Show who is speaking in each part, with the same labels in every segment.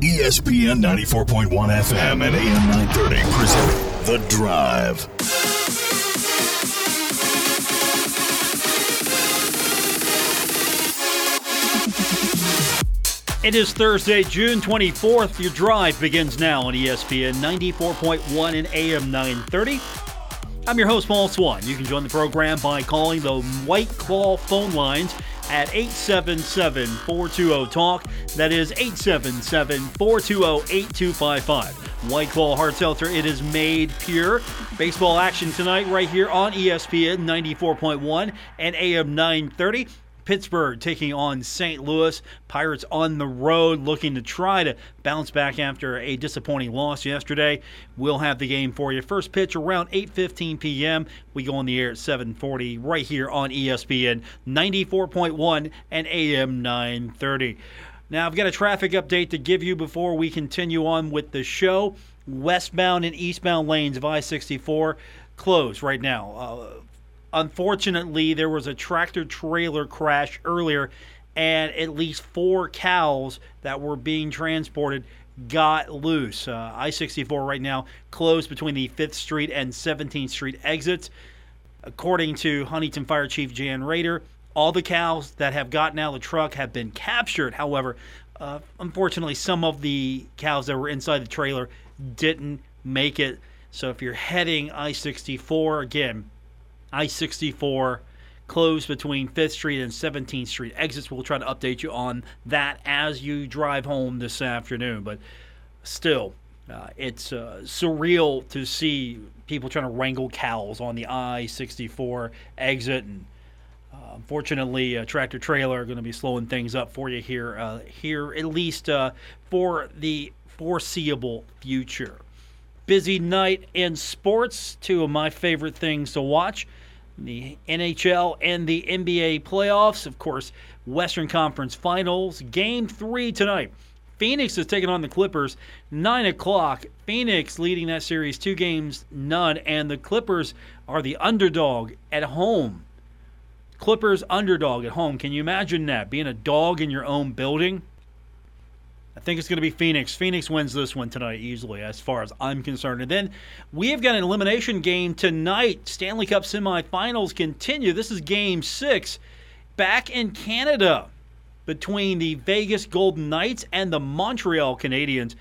Speaker 1: ESPN 94.1 FM and AM 930 present The Drive.
Speaker 2: It is Thursday, June 24th. Your drive begins now on ESPN 94.1 and AM 930. I'm your host, Paul Swann. You can join the program by calling the White Claw phone lines at 877 420 TALK. That is 877 420 8255. White Claw Hard Seltzer, it is made pure. Baseball action tonight, right here on ESPN 94.1 and AM 930. Pittsburgh taking on St. Louis. Pirates on the road looking to try to bounce back after a disappointing loss yesterday. We'll have the game for you. First pitch around 8:15 p.m. We go on the air at 7:40 right here on ESPN 94.1 and AM 930. Now, I've got a traffic update to give you before we continue on with the show. Westbound and eastbound lanes of I 64 closed right now. Uh, unfortunately, there was a tractor trailer crash earlier, and at least four cows that were being transported got loose. Uh, I 64 right now closed between the 5th Street and 17th Street exits. According to Huntington Fire Chief Jan Rader, all the cows that have gotten out of the truck have been captured. However, uh, unfortunately, some of the cows that were inside the trailer didn't make it. So if you're heading I 64, again, I 64 closed between 5th Street and 17th Street exits. We'll try to update you on that as you drive home this afternoon. But still, uh, it's uh, surreal to see people trying to wrangle cows on the I 64 exit. And uh, unfortunately, a tractor trailer are going to be slowing things up for you here, uh, here at least uh, for the foreseeable future busy night in sports. Two of my favorite things to watch the NHL and the NBA playoffs. Of course, Western Conference Finals. Game three tonight. Phoenix is taking on the Clippers. 9 o'clock. Phoenix leading that series two games, none. And the Clippers are the underdog at home. Clippers underdog at home. Can you imagine that? Being a dog in your own building? I think it's going to be Phoenix. Phoenix wins this one tonight easily, as far as I'm concerned. And then we have got an elimination game tonight. Stanley Cup semifinals continue. This is game six back in Canada between the Vegas Golden Knights and the Montreal Canadiens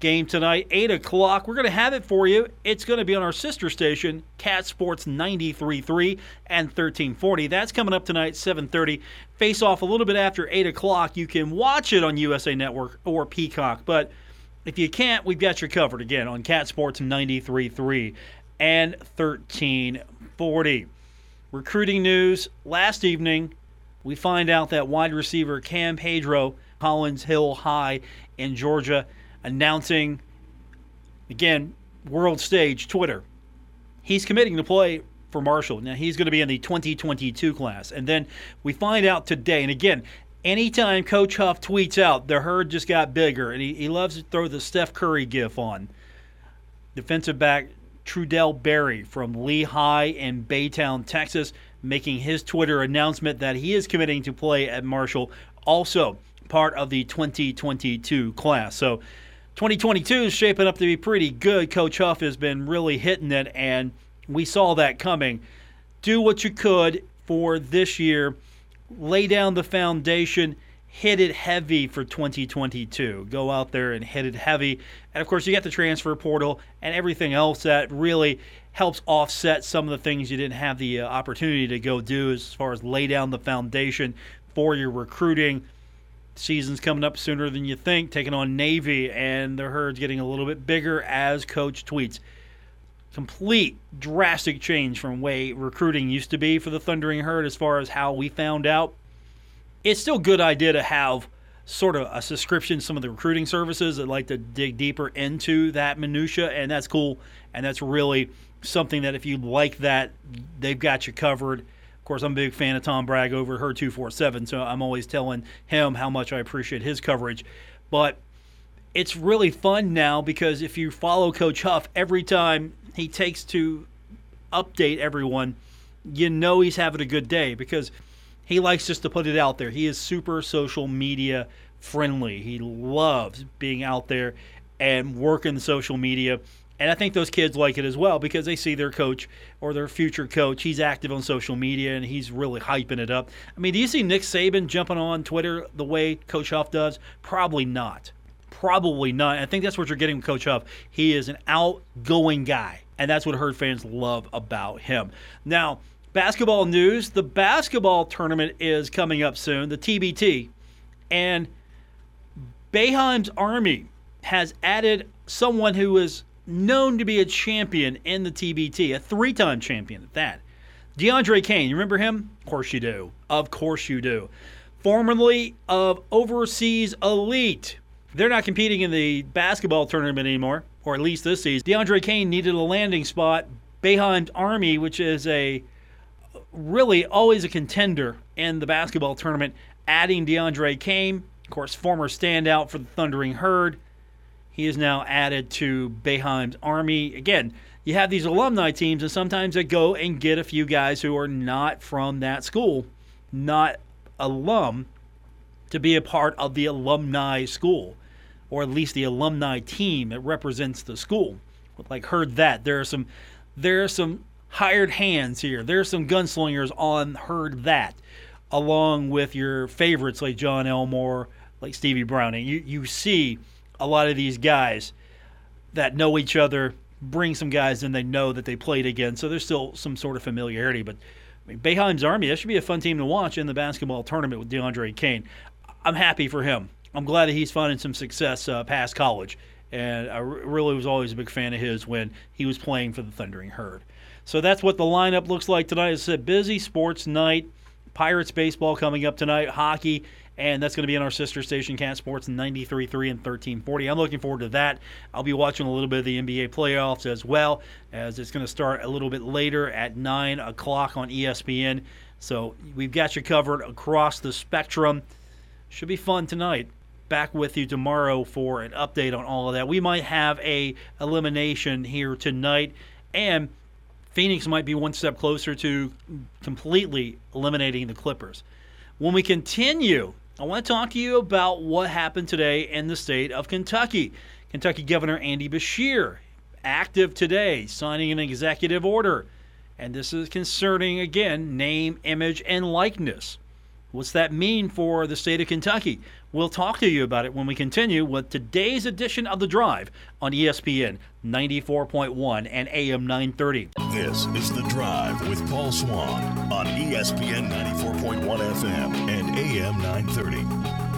Speaker 2: game tonight, 8 o'clock. We're going to have it for you. It's going to be on our sister station, Cat Sports 93.3 and 1340. That's coming up tonight, 7.30. Face off a little bit after 8 o'clock. You can watch it on USA Network or Peacock. But if you can't, we've got you covered again on Cat Sports 93.3 and 1340. Recruiting news. Last evening, we find out that wide receiver Cam Pedro, Collins Hill High in Georgia – announcing, again, world stage, Twitter. He's committing to play for Marshall. Now, he's going to be in the 2022 class. And then we find out today, and again, anytime Coach Huff tweets out, the herd just got bigger, and he, he loves to throw the Steph Curry gif on. Defensive back Trudell Berry from Lehigh in Baytown, Texas, making his Twitter announcement that he is committing to play at Marshall. Also, part of the 2022 class. So, 2022 is shaping up to be pretty good. Coach Huff has been really hitting it, and we saw that coming. Do what you could for this year, lay down the foundation, hit it heavy for 2022. Go out there and hit it heavy. And of course, you got the transfer portal and everything else that really helps offset some of the things you didn't have the uh, opportunity to go do as far as lay down the foundation for your recruiting Season's coming up sooner than you think, taking on Navy, and the herd's getting a little bit bigger as coach tweets. Complete drastic change from way recruiting used to be for the Thundering Herd as far as how we found out. It's still a good idea to have sort of a subscription some of the recruiting services that like to dig deeper into that minutia and that's cool and that's really something that if you like that they've got you covered course, I'm a big fan of Tom Bragg over her 247, so I'm always telling him how much I appreciate his coverage. But it's really fun now because if you follow Coach Huff, every time he takes to update everyone, you know he's having a good day because he likes just to put it out there. He is super social media friendly. He loves being out there and working social media. And I think those kids like it as well because they see their coach or their future coach. He's active on social media and he's really hyping it up. I mean, do you see Nick Saban jumping on Twitter the way Coach Huff does? Probably not. Probably not. I think that's what you're getting with Coach Huff. He is an outgoing guy, and that's what Herd fans love about him. Now, basketball news the basketball tournament is coming up soon, the TBT, and Boeheim's Army has added someone who is known to be a champion in the TBT, a three time champion at that. DeAndre Kane, you remember him? Of course you do. Of course you do. Formerly of Overseas Elite. They're not competing in the basketball tournament anymore, or at least this season. DeAndre Kane needed a landing spot. Boeheim's Army, which is a really always a contender in the basketball tournament, adding DeAndre Kane, of course, former standout for the Thundering Herd he is now added to Boeheim's Army. Again, you have these alumni teams, and sometimes they go and get a few guys who are not from that school, not alum, to be a part of the alumni school, or at least the alumni team that represents the school. Like Herd That there are some there are some hired hands here. There are some gunslingers on Herd That, along with your favorites like John Elmore, like Stevie Browning. You you see a lot of these guys that know each other bring some guys in they know that they played against, so there's still some sort of familiarity. But I mean, Boeheim's Army, that should be a fun team to watch in the basketball tournament with DeAndre Kane. I'm happy for him. I'm glad that he's finding some success uh, past college. And I really was always a big fan of his when he was playing for the Thundering Herd. So that's what the lineup looks like tonight. It's a busy sports night. Pirates baseball coming up tonight, hockey, and that's going to be on our sister station, Cat Sports 93.3 and 1340. I'm looking forward to that. I'll be watching a little bit of the NBA playoffs as well, as it's going to start a little bit later at 9 o'clock on ESPN. So we've got you covered across the spectrum. Should be fun tonight. Back with you tomorrow for an update on all of that. We might have a elimination here tonight, and Phoenix might be one step closer to completely eliminating the Clippers. When we continue, I want to talk to you about what happened today in the state of Kentucky. Kentucky Governor Andy Beshear, active today, signing an executive order. And this is concerning, again, name, image, and likeness. What's that mean for the state of Kentucky? We'll talk to you about it when we continue with today's edition of The Drive on ESPN 94.1 and AM 930.
Speaker 1: This is The Drive with Paul Swann on ESPN 94.1 FM and AM 930.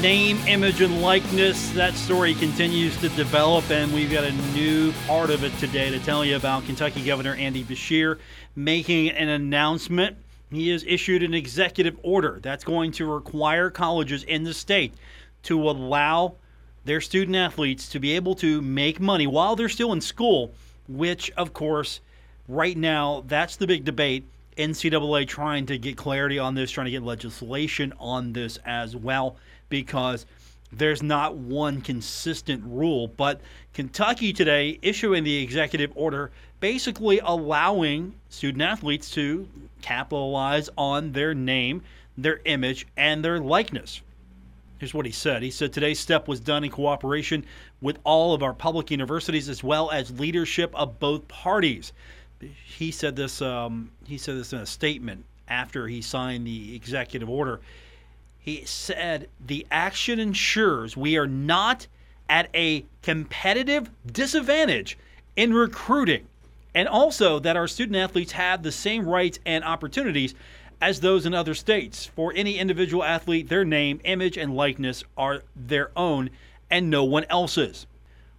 Speaker 2: name, image, and likeness. That story continues to develop, and we've got a new part of it today to tell you about Kentucky Governor Andy Beshear making an announcement. He has issued an executive order that's going to require colleges in the state to allow their student athletes to be able to make money while they're still in school, which, of course, right now, that's the big debate. NCAA trying to get clarity on this, trying to get legislation on this as well because there's not one consistent rule. But Kentucky today issuing the executive order basically allowing student athletes to capitalize on their name, their image, and their likeness. Here's what he said. He said today's step was done in cooperation with all of our public universities as well as leadership of both parties. He said this. Um, he said this in a statement after he signed the executive order. He said the action ensures we are not at a competitive disadvantage in recruiting, and also that our student athletes have the same rights and opportunities as those in other states. For any individual athlete, their name, image, and likeness are their own and no one else's.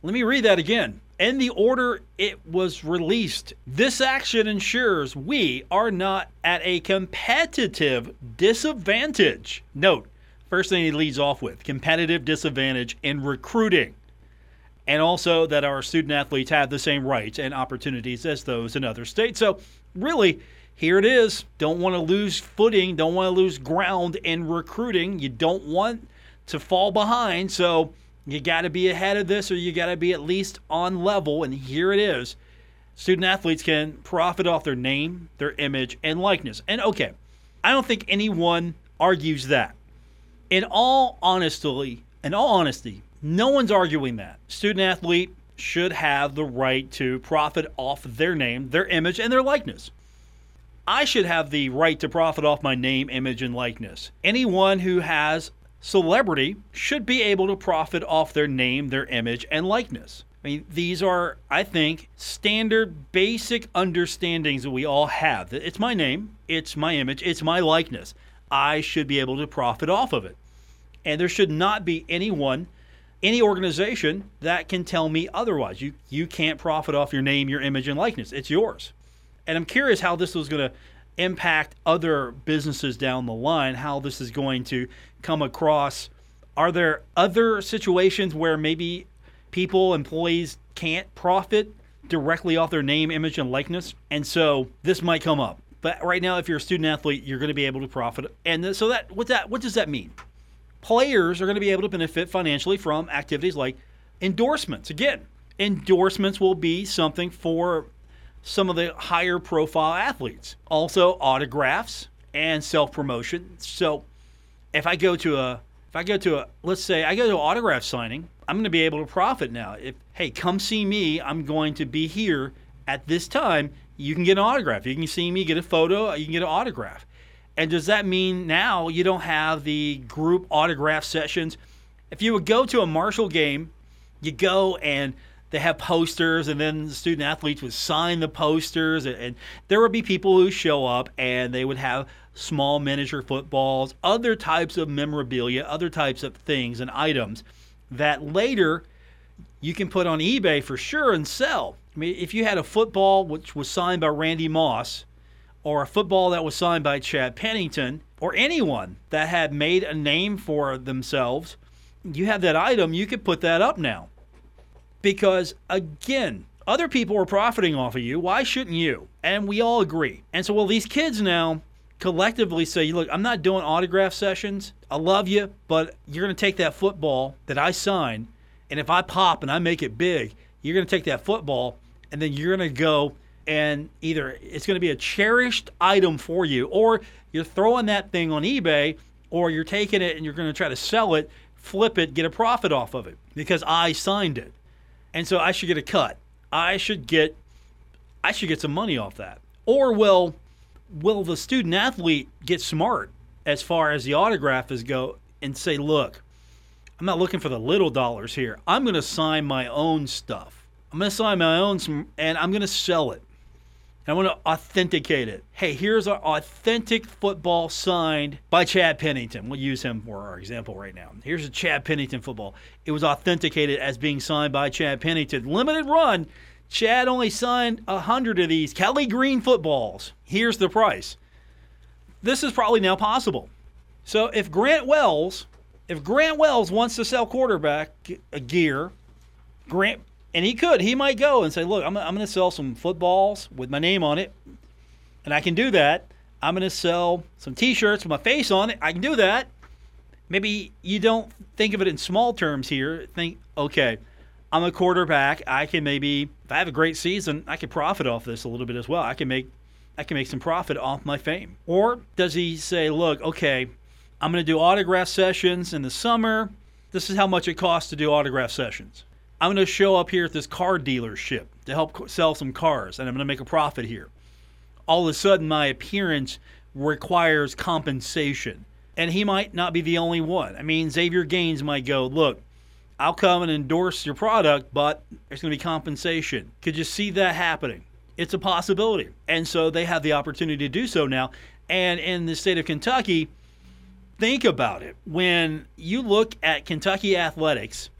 Speaker 2: Let me read that again. In the order it was released, this action ensures we are not at a competitive disadvantage. Note, first thing he leads off with competitive disadvantage in recruiting. And also that our student athletes have the same rights and opportunities as those in other states. So, really, here it is. Don't want to lose footing, don't want to lose ground in recruiting. You don't want to fall behind. So, you got to be ahead of this or you got to be at least on level. And here it is. Student athletes can profit off their name, their image, and likeness. And okay, I don't think anyone argues that. In all honesty, in all honesty, no one's arguing that. Student athlete should have the right to profit off their name, their image, and their likeness. I should have the right to profit off my name, image, and likeness. Anyone who has celebrity should be able to profit off their name, their image, and likeness. I mean, these are, I think, standard basic understandings that we all have. It's my name, it's my image, it's my likeness. I should be able to profit off of it. And there should not be anyone, any organization that can tell me otherwise. You you can't profit off your name, your image, and likeness. It's yours. And I'm curious how this was going to impact other businesses down the line, how this is going to come across. Are there other situations where maybe people, employees can't profit directly off their name, image, and likeness? And so this might come up. But right now, if you're a student athlete, you're going to be able to profit. And so that what that what does that mean? Players are going to be able to benefit financially from activities like endorsements. Again, endorsements will be something for some of the higher profile athletes. Also autographs and self promotion. So if I go to a if I go to a let's say I go to an autograph signing, I'm going to be able to profit now. If hey, come see me, I'm going to be here at this time you can get an autograph. You can see me, get a photo, you can get an autograph. And does that mean now you don't have the group autograph sessions? If you would go to a Marshall game, you go and they have posters, and then the student athletes would sign the posters, and, and there would be people who show up and they would have small miniature footballs, other types of memorabilia, other types of things and items that later you can put on eBay for sure and sell. I mean, if you had a football which was signed by Randy Moss, or a football that was signed by Chad Pennington, or anyone that had made a name for themselves, you have that item, you could put that up now. Because again, other people are profiting off of you. Why shouldn't you? And we all agree. And so, well, these kids now collectively say, look, I'm not doing autograph sessions. I love you, but you're going to take that football that I signed, and if I pop and I make it big, you're going to take that football and then you're going to go and either it's going to be a cherished item for you or you're throwing that thing on eBay or you're taking it and you're going to try to sell it, flip it, get a profit off of it because I signed it. And so I should get a cut. I should get I should get some money off that. Or will will the student athlete get smart as far as the autograph is go and say, "Look, I'm not looking for the little dollars here. I'm going to sign my own stuff." I'm going to sign my own and I'm going to sell it. I want to authenticate it. Hey, here's our authentic football signed by Chad Pennington. We'll use him for our example right now. Here's a Chad Pennington football. It was authenticated as being signed by Chad Pennington. Limited run. Chad only signed a hundred of these Kelly Green footballs. Here's the price. This is probably now possible. So if Grant Wells, if Grant Wells wants to sell quarterback uh, gear, Grant and he could. He might go and say, "Look, I'm, I'm going to sell some footballs with my name on it, and I can do that. I'm going to sell some T-shirts with my face on it. I can do that." Maybe you don't think of it in small terms here. Think, okay, I'm a quarterback. I can maybe, if I have a great season, I can profit off this a little bit as well. I can make, I can make some profit off my fame. Or does he say, look, okay, I'm going to do autograph sessions in the summer. This is how much it costs to do autograph sessions. I'm going to show up here at this car dealership to help sell some cars and I'm going to make a profit here. All of a sudden, my appearance requires compensation. And he might not be the only one. I mean, Xavier Gaines might go, Look, I'll come and endorse your product, but there's going to be compensation. Could you see that happening? It's a possibility. And so they have the opportunity to do so now. And in the state of Kentucky, think about it. When you look at Kentucky athletics,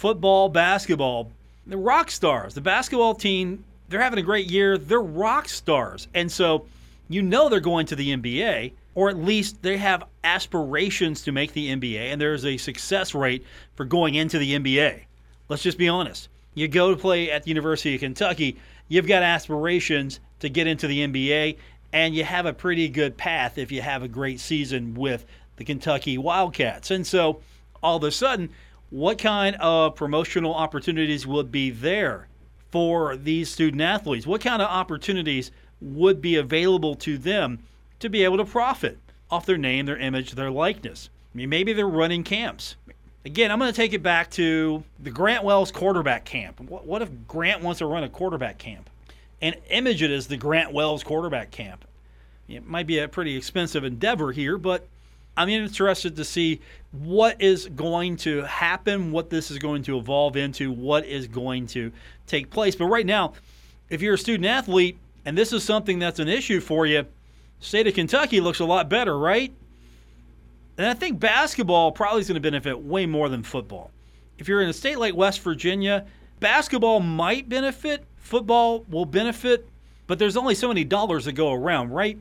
Speaker 2: football, basketball, the rock stars. The basketball team, they're having a great year. They're rock stars. And so you know they're going to the NBA, or at least they have aspirations to make the NBA, and there's a success rate for going into the NBA. Let's just be honest. You go to play at the University of Kentucky, you've got aspirations to get into the NBA, and you have a pretty good path if you have a great season with the Kentucky Wildcats. And so all of a sudden, what kind of promotional opportunities would be there for these student athletes? What kind of opportunities would be available to them to be able to profit off their name, their image, their likeness. I mean, maybe they're running camps. Again, I'm going to take it back to the Grant Wells quarterback camp. What, if Grant wants to run a quarterback camp and image it as the Grant Wells quarterback camp? It might be a pretty expensive endeavor here, but I'm interested to see what is going to happen, what this is going to evolve into, what is going to take place. But right now, if you're a student athlete and this is something that's an issue for you, state of Kentucky looks a lot better, right? And I think basketball probably is going to benefit way more than football. If you're in a state like West Virginia, basketball might benefit, football will benefit, but there's only so many dollars that go around, right?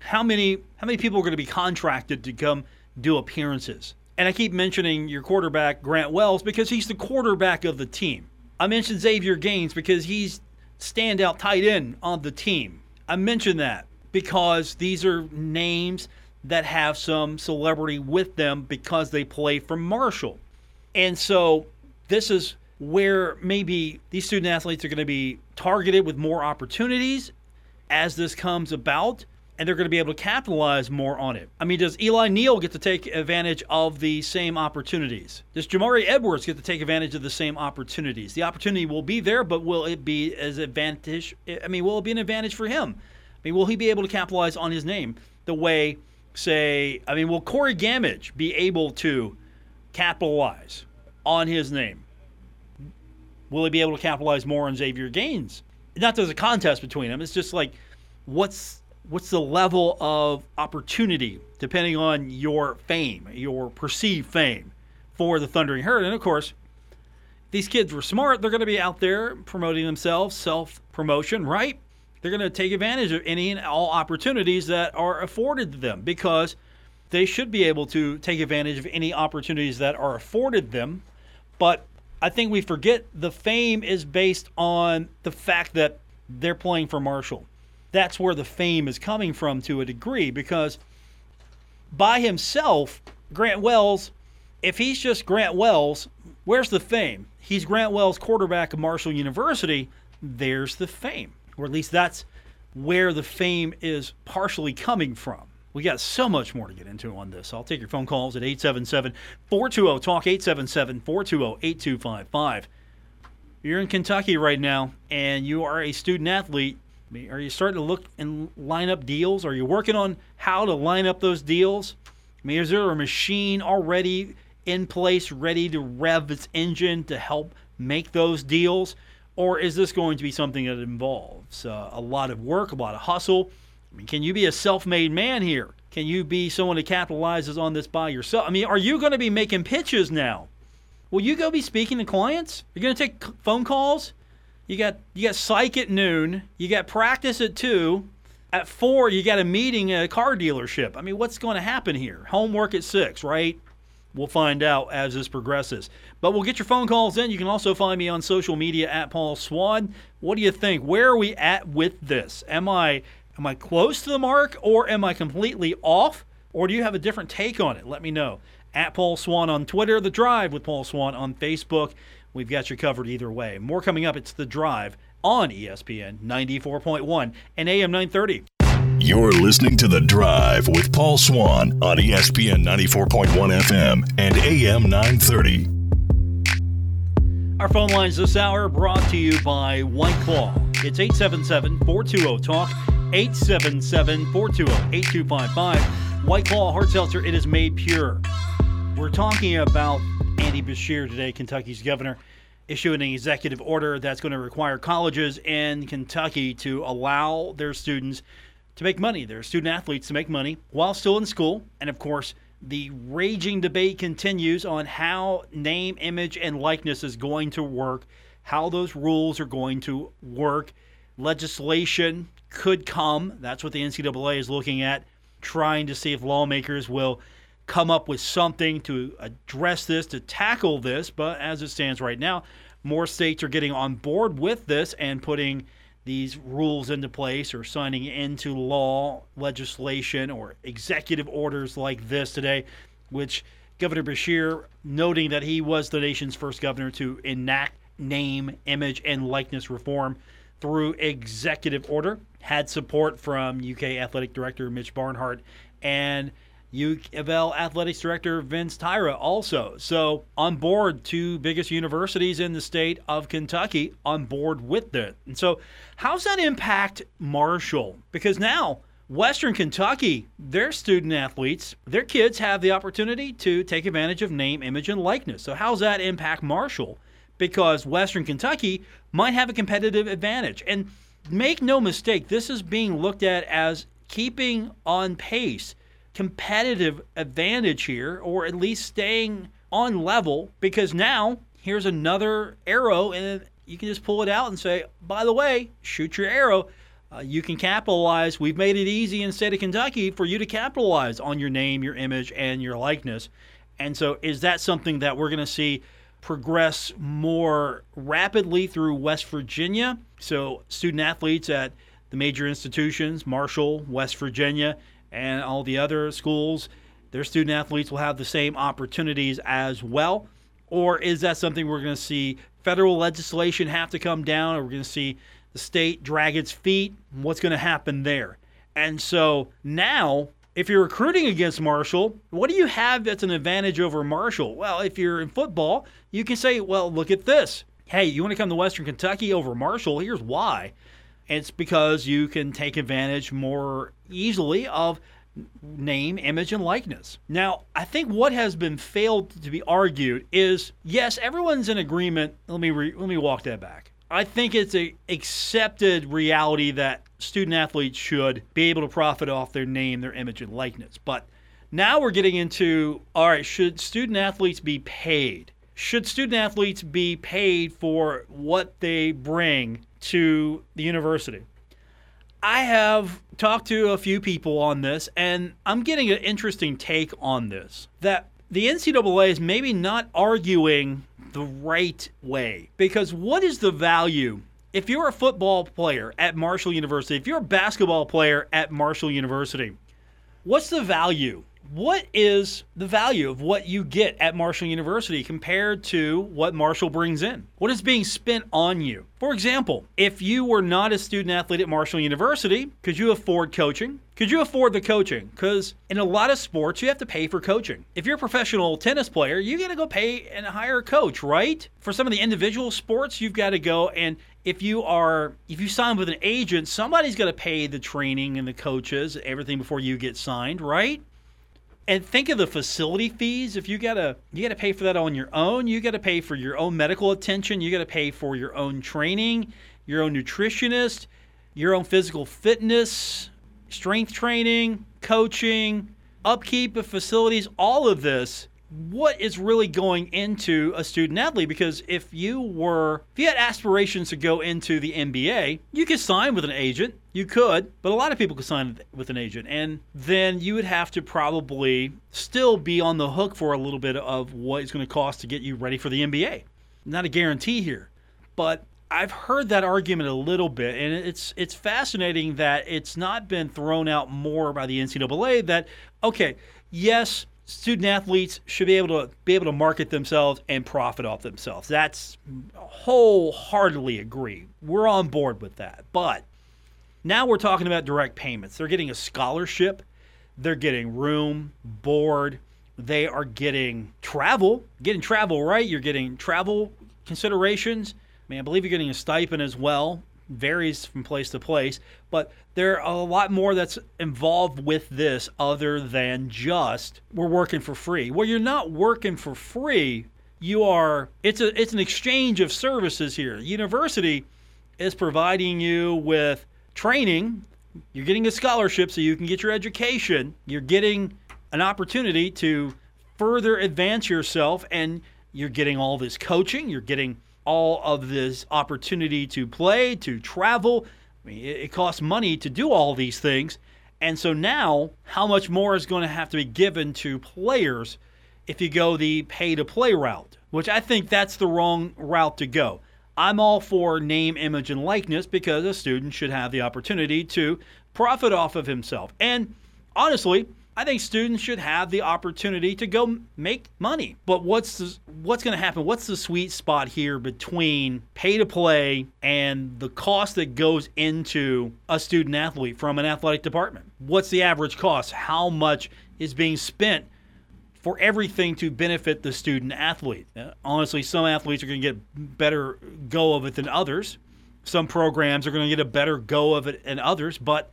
Speaker 2: How many how many people are going to be contracted to come do appearances? And I keep mentioning your quarterback Grant Wells because he's the quarterback of the team. I mentioned Xavier Gaines because he's standout tight end on the team. I mentioned that because these are names that have some celebrity with them because they play for Marshall. And so this is where maybe these student athletes are going to be targeted with more opportunities as this comes about and they're going to be able to capitalize more on it. I mean, does Eli Neal get to take advantage of the same opportunities? Does Jamari Edwards get to take advantage of the same opportunities? The opportunity will be there, but will it be as advantage? I mean, will it be an advantage for him? I mean, will he be able to capitalize on his name the way, say, I mean, will Corey Gammage be able to capitalize on his name? Will he be able to capitalize more on Xavier Gaines? Not there's a contest between them. It's just like, what's what's the level of opportunity depending on your fame, your perceived fame for the Thundering Herd? And of course, these kids were smart. They're going to be out there promoting themselves, self promotion, right? They're going to take advantage of any and all opportunities that are afforded to them because they should be able to take advantage of any opportunities that are afforded them. But I think we forget the fame is based on the fact that they're playing for Marshall that's where the fame is coming from to a degree because by himself, Grant Wells, if he's just Grant Wells, where's the fame? He's Grant Wells, quarterback of Marshall University. There's the fame, or at least that's where the fame is partially coming from. We got so much more to get into on this. I'll take your phone calls at 877 420 Talk, 877 420 8255. You're in Kentucky right now and you are a student athlete are you starting to look and line up deals? Are you working on how to line up those deals? I mean, is there a machine already in place, ready to rev its engine to help make those deals? Or is this going to be something that involves uh, a lot of work, a lot of hustle? I mean, can you be a self made man here? Can you be someone that capitalizes on this by yourself? I mean, are you going to be making pitches now? Will you go be speaking to clients? You're going to take phone calls? You got you got psych at noon. You got practice at two. At four, you got a meeting at a car dealership. I mean, what's going to happen here? Homework at six, right? We'll find out as this progresses. But we'll get your phone calls in. You can also find me on social media at Paul Swann. What do you think? Where are we at with this? Am I am I close to the mark or am I completely off? Or do you have a different take on it? Let me know. At Paul Swann on Twitter, The Drive with Paul Swann on Facebook. We've got you covered either way. More coming up. It's The Drive on ESPN 94.1 and AM 930.
Speaker 1: You're listening to The Drive with Paul Swann on ESPN 94.1 FM and AM 930.
Speaker 2: Our phone lines this hour brought to you by White Claw. It's 877 420 TALK, 877 420 8255. White Claw Hard Seltzer, it is made pure. We're talking about Andy Beshear today, Kentucky's governor, issuing an executive order that's going to require colleges in Kentucky to allow their students to make money, their student athletes to make money while still in school. And of course, the raging debate continues on how name, image, and likeness is going to work, how those rules are going to work. Legislation could come. That's what the NCAA is looking at, trying to see if lawmakers will come up with something to address this, to tackle this. But as it stands right now, more states are getting on board with this and putting these rules into place or signing into law legislation or executive orders like this today, which Governor Beshear noting that he was the nation's first governor to enact name, image, and likeness reform through executive order. had support from UK Athletic Director Mitch Barnhart and U of L Athletics Director Vince Tyra also. So on board, two biggest universities in the state of Kentucky on board with it. And so, how's that impact Marshall? Because now Western Kentucky, their student athletes, their kids have the opportunity to take advantage of name, image, and likeness. So, how's that impact Marshall? Because Western Kentucky might have a competitive advantage. And make no mistake, this is being looked at as keeping on pace competitive advantage here, or at least staying on level, because now here's another arrow, and you can just pull it out and say, by the way, shoot your arrow. Uh, you can capitalize. We've made it easy in state of Kentucky for you to capitalize on your name, your image, and your likeness. And so, is that something that we're going to see progress more rapidly through West Virginia? So, student athletes at the major institutions, Marshall, West Virginia, and all the other schools, their student athletes will have the same opportunities as well? Or is that something we're going to see federal legislation have to come down, or we're going to see the state drag its feet? What's going to happen there? And so now, if you're recruiting against Marshall, what do you have that's an advantage over Marshall? Well, if you're in football, you can say, well, look at this. Hey, you want to come to Western Kentucky over Marshall? Here's why. It's because you can take advantage more easily of name, image, and likeness. Now, I think what has been failed to be argued is yes, everyone's in agreement. Let me re- let me walk that back. I think it's a accepted reality that student athletes should be able to profit off their name, their image, and likeness. But now we're getting into all right, should student athletes be paid? Should student athletes be paid for what they bring to the university. I have talked to a few people on this, and I'm getting an interesting take on this. That the NCAA is maybe not arguing the right way. Because what is the value? If you're a football player at Marshall University, if you're a basketball player at Marshall University, what's the value what is the value of what you get at Marshall University compared to what Marshall brings in? What is being spent on you? For example, if you were not a student athlete at Marshall University, could you afford coaching? Could you afford the coaching? Because in a lot of sports, you have to pay for coaching. If you're a professional tennis player, you got to go pay and hire a coach, right? For some of the individual sports, you've got to go and if you are if you sign with an agent, somebody's got to pay the training and the coaches, everything before you get signed, right? And think of the facility fees. If you gotta you gotta pay for that on your own. You gotta pay for your own medical attention. You gotta pay for your own training your own nutritionist your own physical fitness strength training coaching upkeep of facilities. All of this what is really going into a student athlete because if you were if you had aspirations to go into the NBA, you could sign with an agent. You could, but a lot of people could sign with an agent and then you would have to probably still be on the hook for a little bit of what it's going to cost to get you ready for the NBA. Not a guarantee here, but I've heard that argument a little bit, and it's it's fascinating that it's not been thrown out more by the NCAA. That okay, yes, student athletes should be able to be able to market themselves and profit off themselves. That's wholeheartedly agree. We're on board with that. But now we're talking about direct payments. They're getting a scholarship, they're getting room, board, they are getting travel, getting travel right. You're getting travel considerations. I mean, I believe you're getting a stipend as well varies from place to place, but there are a lot more that's involved with this other than just we're working for free. Well, you're not working for free. You are it's a it's an exchange of services here. University is providing you with training. You're getting a scholarship so you can get your education. You're getting an opportunity to further advance yourself and you're getting all this coaching, you're getting all of this opportunity to play, to travel. I mean, it, it costs money to do all these things. And so now, how much more is going to have to be given to players if you go the pay to play route, which I think that's the wrong route to go. I'm all for name, image, and likeness because a student should have the opportunity to profit off of himself. And honestly, I think students should have the opportunity to go make money. But what's the, what's going to happen? What's the sweet spot here between pay to play and the cost that goes into a student athlete from an athletic department? What's the average cost? How much is being spent for everything to benefit the student athlete? Uh, honestly, some athletes are going to get better go of it than others. Some programs are going to get a better go of it than others, but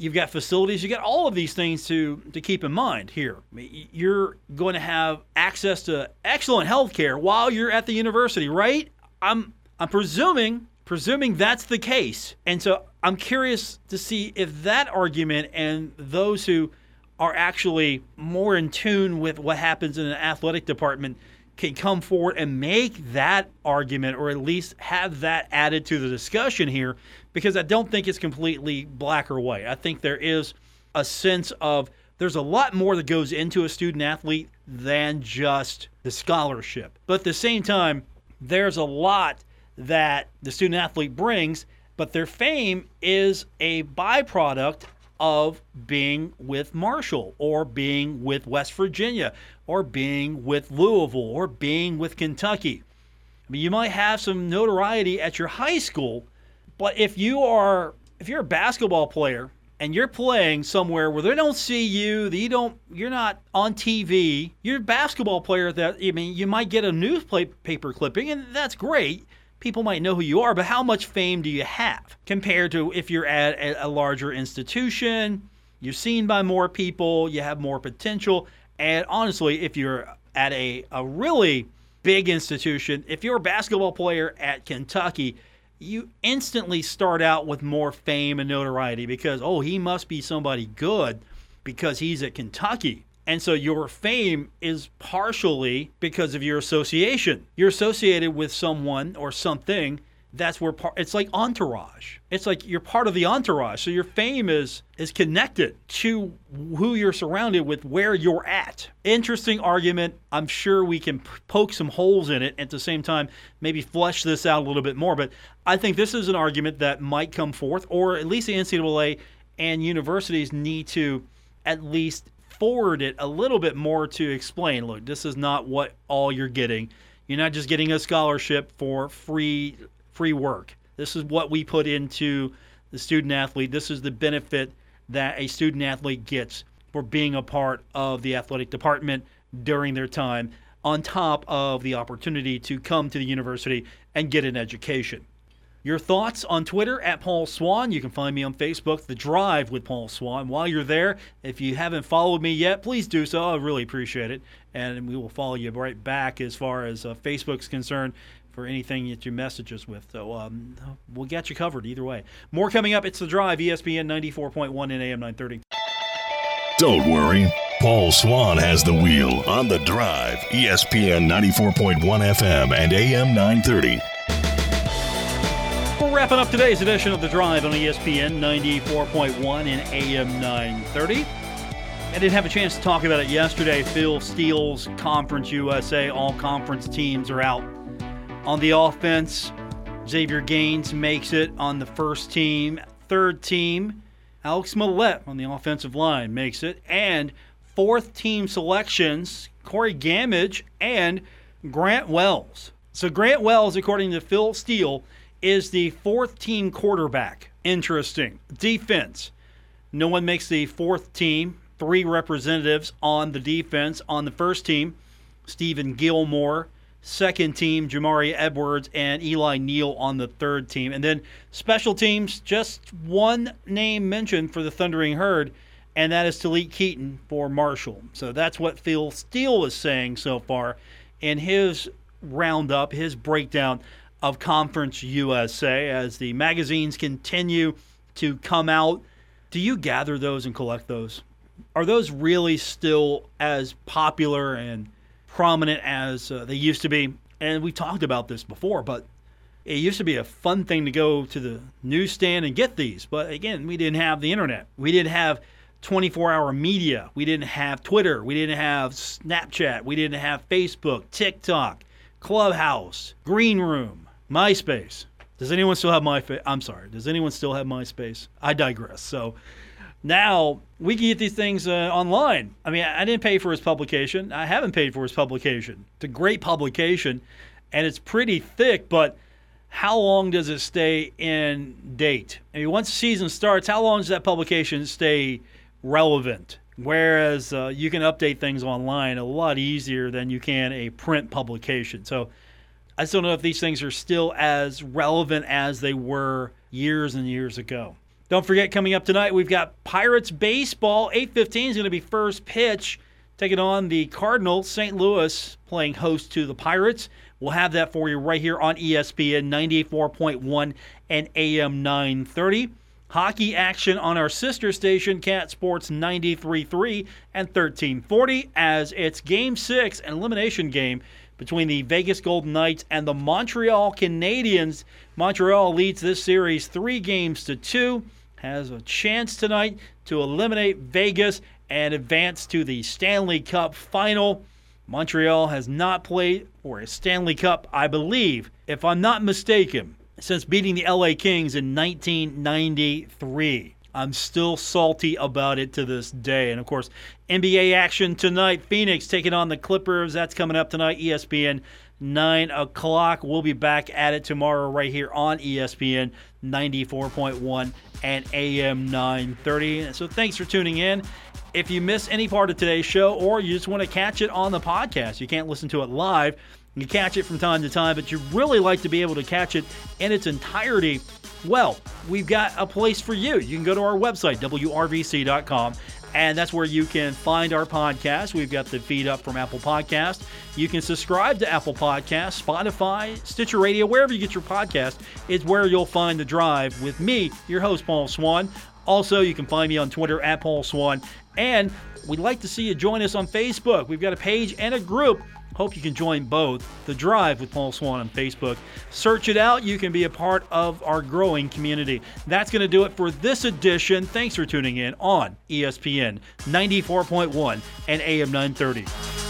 Speaker 2: you've got facilities, you've got all of these things to to keep in mind here. You're going to have access to excellent health care while you're at the university, right? I'm I'm presuming presuming that's the case. And so I'm curious to see if that argument and those who are actually more in tune with what happens in an athletic department can come forward and make that argument or at least have that added to the discussion here because I don't think it's completely black or white. I think there is a sense of there's a lot more that goes into a student athlete than just the scholarship. But at the same time, there's a lot that the student athlete brings, but their fame is a byproduct of being with Marshall or being with West Virginia or being with Louisville or being with Kentucky. I mean, you might have some notoriety at your high school, but if you are if you're a basketball player and you're playing somewhere where they don't see you, you don't you're not on TV, you're a basketball player that I mean, you might get a newspaper clipping and that's great people might know who you are, but how much fame do you have compared to if you're at a, larger institution? You're seen by more people, you have more potential. And honestly, if you're at a, a really big institution, if you're a basketball player at Kentucky, you instantly start out with more fame and notoriety because, oh, he must be somebody good because he's at Kentucky. And so your fame is partially because of your association. You're associated with someone or something. That's where part, it's like entourage. It's like you're part of the entourage. So your fame is is connected to who you're surrounded with, where you're at. Interesting argument. I'm sure we can poke some holes in it. At the same time, maybe flesh this out a little bit more. But I think this is an argument that might come forth, or at least the NCAA and universities need to at least forward it a little bit more to explain look, this is not what all you're getting. You're not just getting a scholarship for free free work. This is what we put into the student athlete. This is the benefit that a student athlete gets for being a part of the athletic department during their time, on top of the opportunity to come to the university and get an education. Your thoughts on Twitter at Paul Swann. You can find me on Facebook, The Drive with Paul Swann. While you're there, if you haven't followed me yet, please do so. I really appreciate it. And we will follow you right back as far as uh, Facebook's concerned for anything that you message us with. So um, we'll get you covered either way. More coming up. It's The Drive, ESPN 94.1 and AM 930.
Speaker 1: Don't worry. Paul Swann has the wheel on The Drive, ESPN 94.1 FM and AM 930
Speaker 2: wrapping up today's edition of The Drive on ESPN 94.1 and AM 930. I didn't have a chance to talk about it yesterday. Phil Steele's Conference USA, all conference teams are out. On the offense, Xavier Gaines makes it on the first team. Third team, Alex Mollette on the offensive line makes it. And fourth team selections, Corey Gammage and Grant Wells. So Grant Wells, according to Phil Steele, is the fourth team quarterback. Interesting. Defense. No one makes the fourth team. Three representatives on the defense. On the first team, Steven Gilmore. Second team, Jamari Edwards and Eli Neal on the third team. And then special teams, just one name mentioned for the Thundering Herd, and that is Talik Keaton for Marshall. So that's what Phil Steele is saying so far in his roundup, his breakdown of Conference USA as the magazines continue to come out. Do you gather those and collect those? Are those really still as popular and prominent as uh, they used to be? And we talked about this before, but it used to be a fun thing to go to the newsstand and get these. But again, we didn't have the internet. We didn't have 24 hour media. We didn't have Twitter. We didn't have Snapchat. We didn't have Facebook, TikTok, Clubhouse, Green Room. MySpace. Does anyone still have my? I'm sorry. Does anyone still have MySpace? I digress. So, Now we can get these things uh, online. I mean, I didn't pay for his publication. I haven't paid for his publication. It's a great publication, and it's pretty thick, but how long does it stay in date? I mean, once the season starts, how long does that publication stay relevant? Whereas uh, you can update things online a lot easier than you can a print publication. So I still don't know if these things are still as relevant as they were years and years ago. Don't forget, coming up tonight, we've got Pirates baseball. 8:15 is going to be first pitch, taking on the Cardinals. St. Louis playing host to the Pirates. We'll have that for you right here on ESPN 94.1 and AM 930. Hockey action on our sister station, Cat Sports 93.3 and 1340, as it's Game 6, an elimination game between the Vegas Golden Knights and the Montreal Canadiens. Montreal leads this series three games to two has a chance tonight to eliminate Vegas and advance to the Stanley Cup final. Montreal has not played for a Stanley Cup, I believe, if I'm not mistaken, since beating the LA Kings in 1993. I'm still salty about it to this day. And of course, NBA action tonight. Phoenix taking on the Clippers. That's coming up tonight. ESPN 9 o'clock. We'll be back at it tomorrow right here on ESPN 94.1 and AM 930. So thanks for tuning in. If you miss any part of today's show or you just want to catch it on the podcast, you can't listen to it live. You catch it from time to time, but you really like to be able to catch it in its entirety. Well, we've got a place for you. You can go to our website, wrvc.com, and that's where you can find our podcast. We've got the feed up from Apple Podcast. You can subscribe to Apple Podcast, Spotify, Stitcher Radio, wherever you get your podcast is where you'll find the drive with me, your host Paul Swann. Also, you can find me on Twitter at Paul Swann. and we'd like to see you join us on Facebook. We've got a page and a group Hope you can join both. The Drive with Paul Swann on Facebook. Search it out. You can be a part of our growing community. That's going to do it for this edition. Thanks for tuning in on ESPN 94.1 and AM 930.